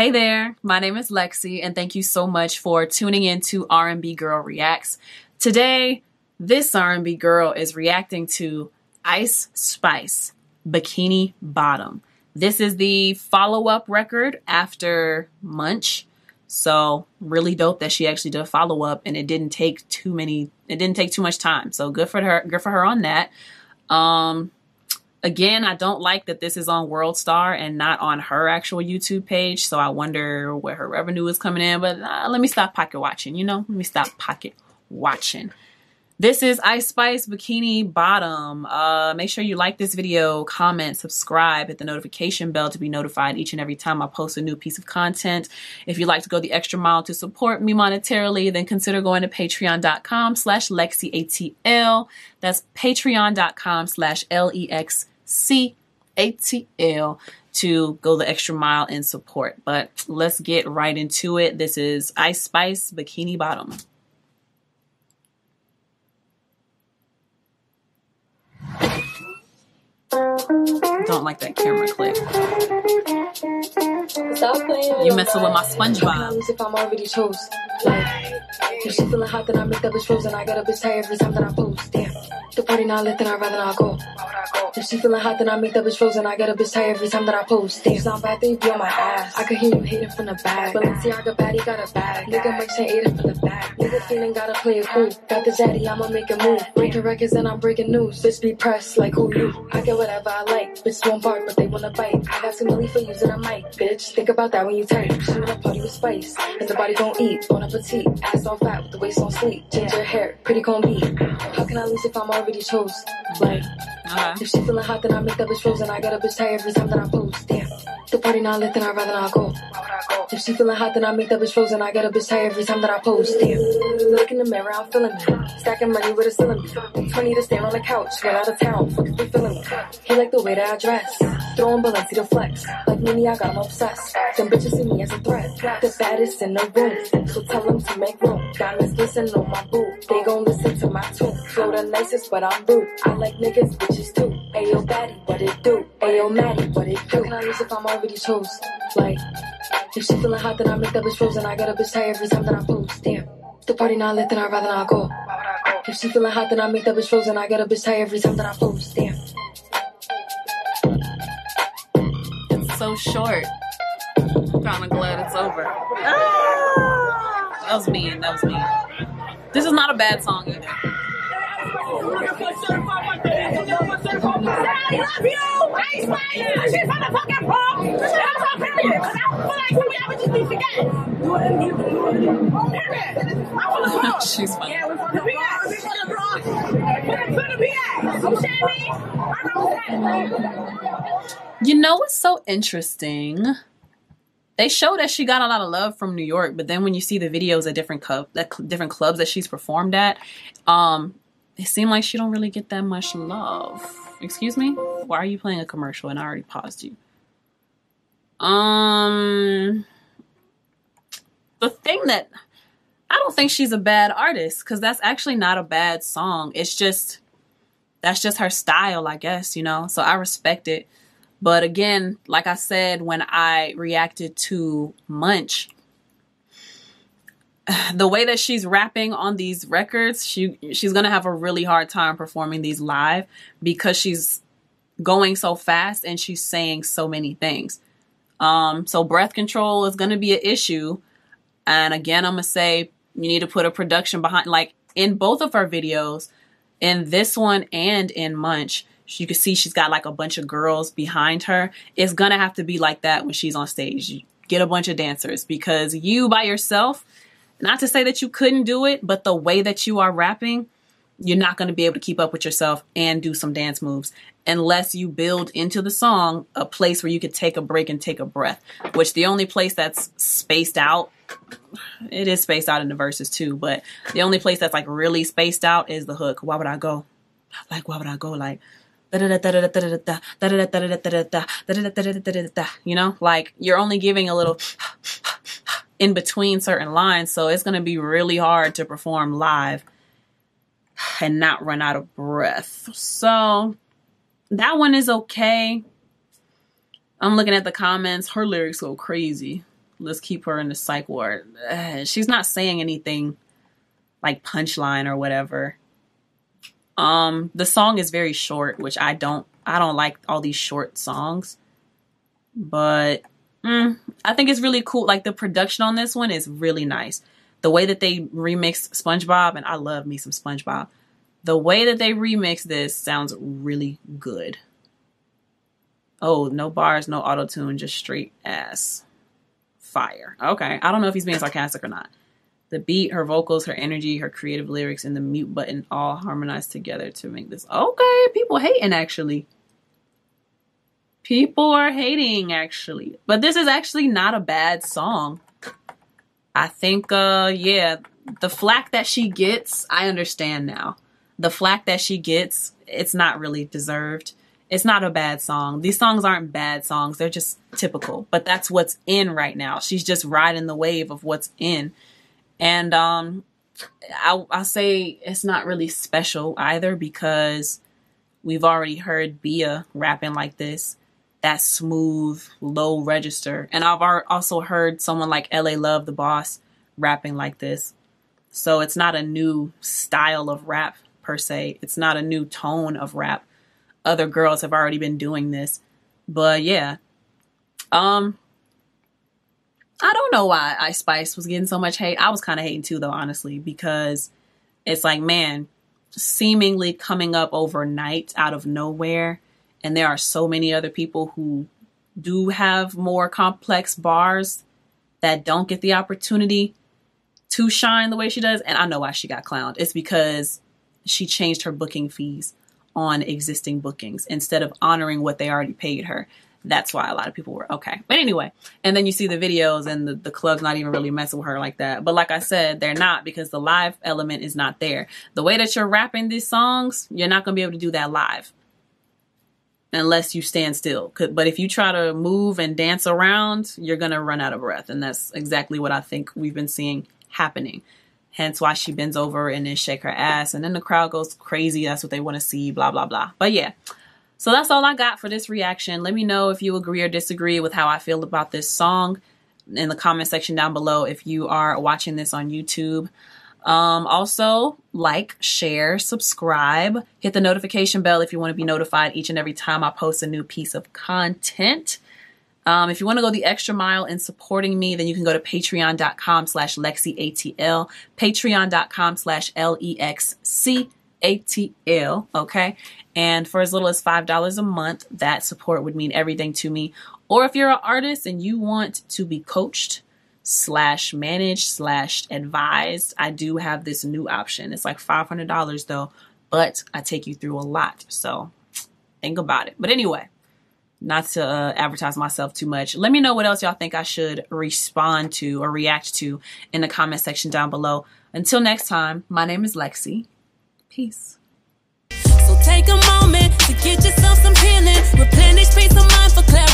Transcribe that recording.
Hey there, my name is Lexi, and thank you so much for tuning in to R&B Girl Reacts. Today, this R&B girl is reacting to Ice Spice, Bikini Bottom. This is the follow-up record after Munch. So really dope that she actually did a follow-up and it didn't take too many it didn't take too much time. So good for her good for her on that. Um again, I don't like that this is on World Star and not on her actual YouTube page. So I wonder where her revenue is coming in. But uh, let me stop pocket watching, you know? Let me stop pocket watching. This is Ice Spice Bikini Bottom. Uh, make sure you like this video, comment, subscribe, hit the notification bell to be notified each and every time I post a new piece of content. If you'd like to go the extra mile to support me monetarily, then consider going to patreon.com slash LexiATL. That's patreon.com slash L-E-X C A T L to go the extra mile in support. But let's get right into it. This is Ice Spice Bikini Bottom. Don't like that camera clip. You messing with my SpongeBob. If I'm already chose, like, if she feeling hot, then I make that bitch frozen. I got a bitch tired every time that I post. Damn, the party not lit, then I'd rather not go. If she feeling hot, then I make that bitch frozen. I get a bitch tired every time that I post. Damn, sound bad, they be on my ass. I can hear you hating from the back. But let's see, I got baddie, got a bag. Nigga might say ate it from the back. Nigga feeling gotta play it cool. Got the daddy, I'ma make a move. Breaking records and I'm breaking news. Bitch be pressed like who you. I get whatever I like. Bitch won't bark, but they wanna bite. I got too many for using a mic, bitch. Think about that when you type. She wanna party with spice. And the body gon' eat. Bon appetit. Ass on with the waist on sleep. change Ginger hair, pretty gon' be. How can I lose if I'm already chose? Like, uh-huh. if she feeling hot, then I make that bitch frozen. I got a bitch tired every time that I post. Damn. The party not lit, then I'd rather not go. If she feeling hot, then I make that bitch frozen. I got a bitch tired every time that I post. Damn. Look in the mirror, I'm feeling me. Stacking money with a cylinder. 20 to stand on the couch, get out of town. Fuck feeling. He like the way that I dress. Throwing Balenci to flex. Like me, I got him obsessed. Them bitches see me as a threat. The baddest in the room. So tell them to make room. Diamonds glisten on my boot. They gon' listen to my tune. Flow the nicest, but I'm rude. I like niggas, bitches too. Ayo, baddie, what it do? Ayo, Maddie, what it do? Can I lose if I'm already chose? Like, if she feeling hot, then I make that bitch frozen. I got a bitch tired every time that I post. Damn. The party not lit, then I'd rather not go. If she feeling hot, then I make that bitch frozen. I got a bitch tired every time that I post. Damn. It's so short. Kinda glad it's over. Ah! That was mean. That was mean. This is not a bad song either. I love you. I ain't smiling. She's from the fucking prom. That's period. Cause I feel like just be forgetting. Do it. I'm She's funny. Yeah, we're from the PA. We're from the Bronx. We're from the PA. I'm Shammy. I represent. You know what's so interesting? They show that she got a lot of love from New York, but then when you see the videos at different club, different clubs that she's performed at, um, it seemed like she don't really get that much love. Excuse me? Why are you playing a commercial and I already paused you? Um the thing that I don't think she's a bad artist because that's actually not a bad song. It's just that's just her style, I guess, you know. So I respect it. But again, like I said when I reacted to Munch, the way that she's rapping on these records, she she's gonna have a really hard time performing these live because she's going so fast and she's saying so many things. Um, so breath control is gonna be an issue. And again, I'm gonna say you need to put a production behind like in both of her videos, in this one and in Munch, you can see she's got like a bunch of girls behind her. It's gonna have to be like that when she's on stage. You get a bunch of dancers because you by yourself not to say that you couldn't do it, but the way that you are rapping, you're not going to be able to keep up with yourself and do some dance moves unless you build into the song a place where you could take a break and take a breath, which the only place that's spaced out, it is spaced out in the verses too, but the only place that's like really spaced out is the hook. Why would I go? Like, why would I go? Like, you know, like you're only giving a little in between certain lines. So it's going to be really hard to perform live and not run out of breath. So that one is okay. I'm looking at the comments. Her lyrics go crazy. let's keep her in the psych ward. She's not saying anything like punchline or whatever. Um, the song is very short, which I don't I don't like all these short songs. But mm, I think it's really cool. Like the production on this one is really nice. The way that they remixed SpongeBob, and I love me some SpongeBob. The way that they remix this sounds really good. Oh, no bars, no auto tune, just straight ass fire. Okay, I don't know if he's being sarcastic or not. The beat, her vocals, her energy, her creative lyrics, and the mute button all harmonized together to make this. Okay, people hating actually. People are hating actually. But this is actually not a bad song. I think uh yeah, the flack that she gets, I understand now. The flack that she gets, it's not really deserved it's not a bad song. These songs aren't bad songs. They're just typical. But that's what's in right now. She's just riding the wave of what's in. And um I I'll say it's not really special either because we've already heard Bia rapping like this. That smooth, low register. And I've also heard someone like LA Love the Boss rapping like this. So it's not a new style of rap per se. It's not a new tone of rap other girls have already been doing this. But yeah. Um I don't know why Ice Spice was getting so much hate. I was kind of hating too though, honestly, because it's like, man, seemingly coming up overnight out of nowhere and there are so many other people who do have more complex bars that don't get the opportunity to shine the way she does and I know why she got clowned. It's because she changed her booking fees on existing bookings instead of honoring what they already paid her. That's why a lot of people were okay. But anyway, and then you see the videos and the, the club's not even really messing with her like that. But like I said, they're not because the live element is not there. The way that you're rapping these songs, you're not going to be able to do that live unless you stand still. But if you try to move and dance around, you're going to run out of breath. And that's exactly what I think we've been seeing happening. Hence why she bends over and then shake her ass. And then the crowd goes crazy. That's what they want to see, blah, blah, blah. But yeah. So that's all I got for this reaction. Let me know if you agree or disagree with how I feel about this song in the comment section down below if you are watching this on YouTube. Um, also, like, share, subscribe, hit the notification bell if you want to be notified each and every time I post a new piece of content. Um, if you want to go the extra mile in supporting me, then you can go to patreon.com slash LexiATL, patreon.com slash L-E-X-C-A-T-L, okay? And for as little as $5 a month, that support would mean everything to me. Or if you're an artist and you want to be coached, slash manage slash advised, I do have this new option. It's like $500 though, but I take you through a lot. So think about it. But anyway, not to uh, advertise myself too much. Let me know what else y'all think I should respond to or react to in the comment section down below. Until next time, my name is Lexi. Peace. So take a moment to get yourself some healing. Replenish peace of mind for clarity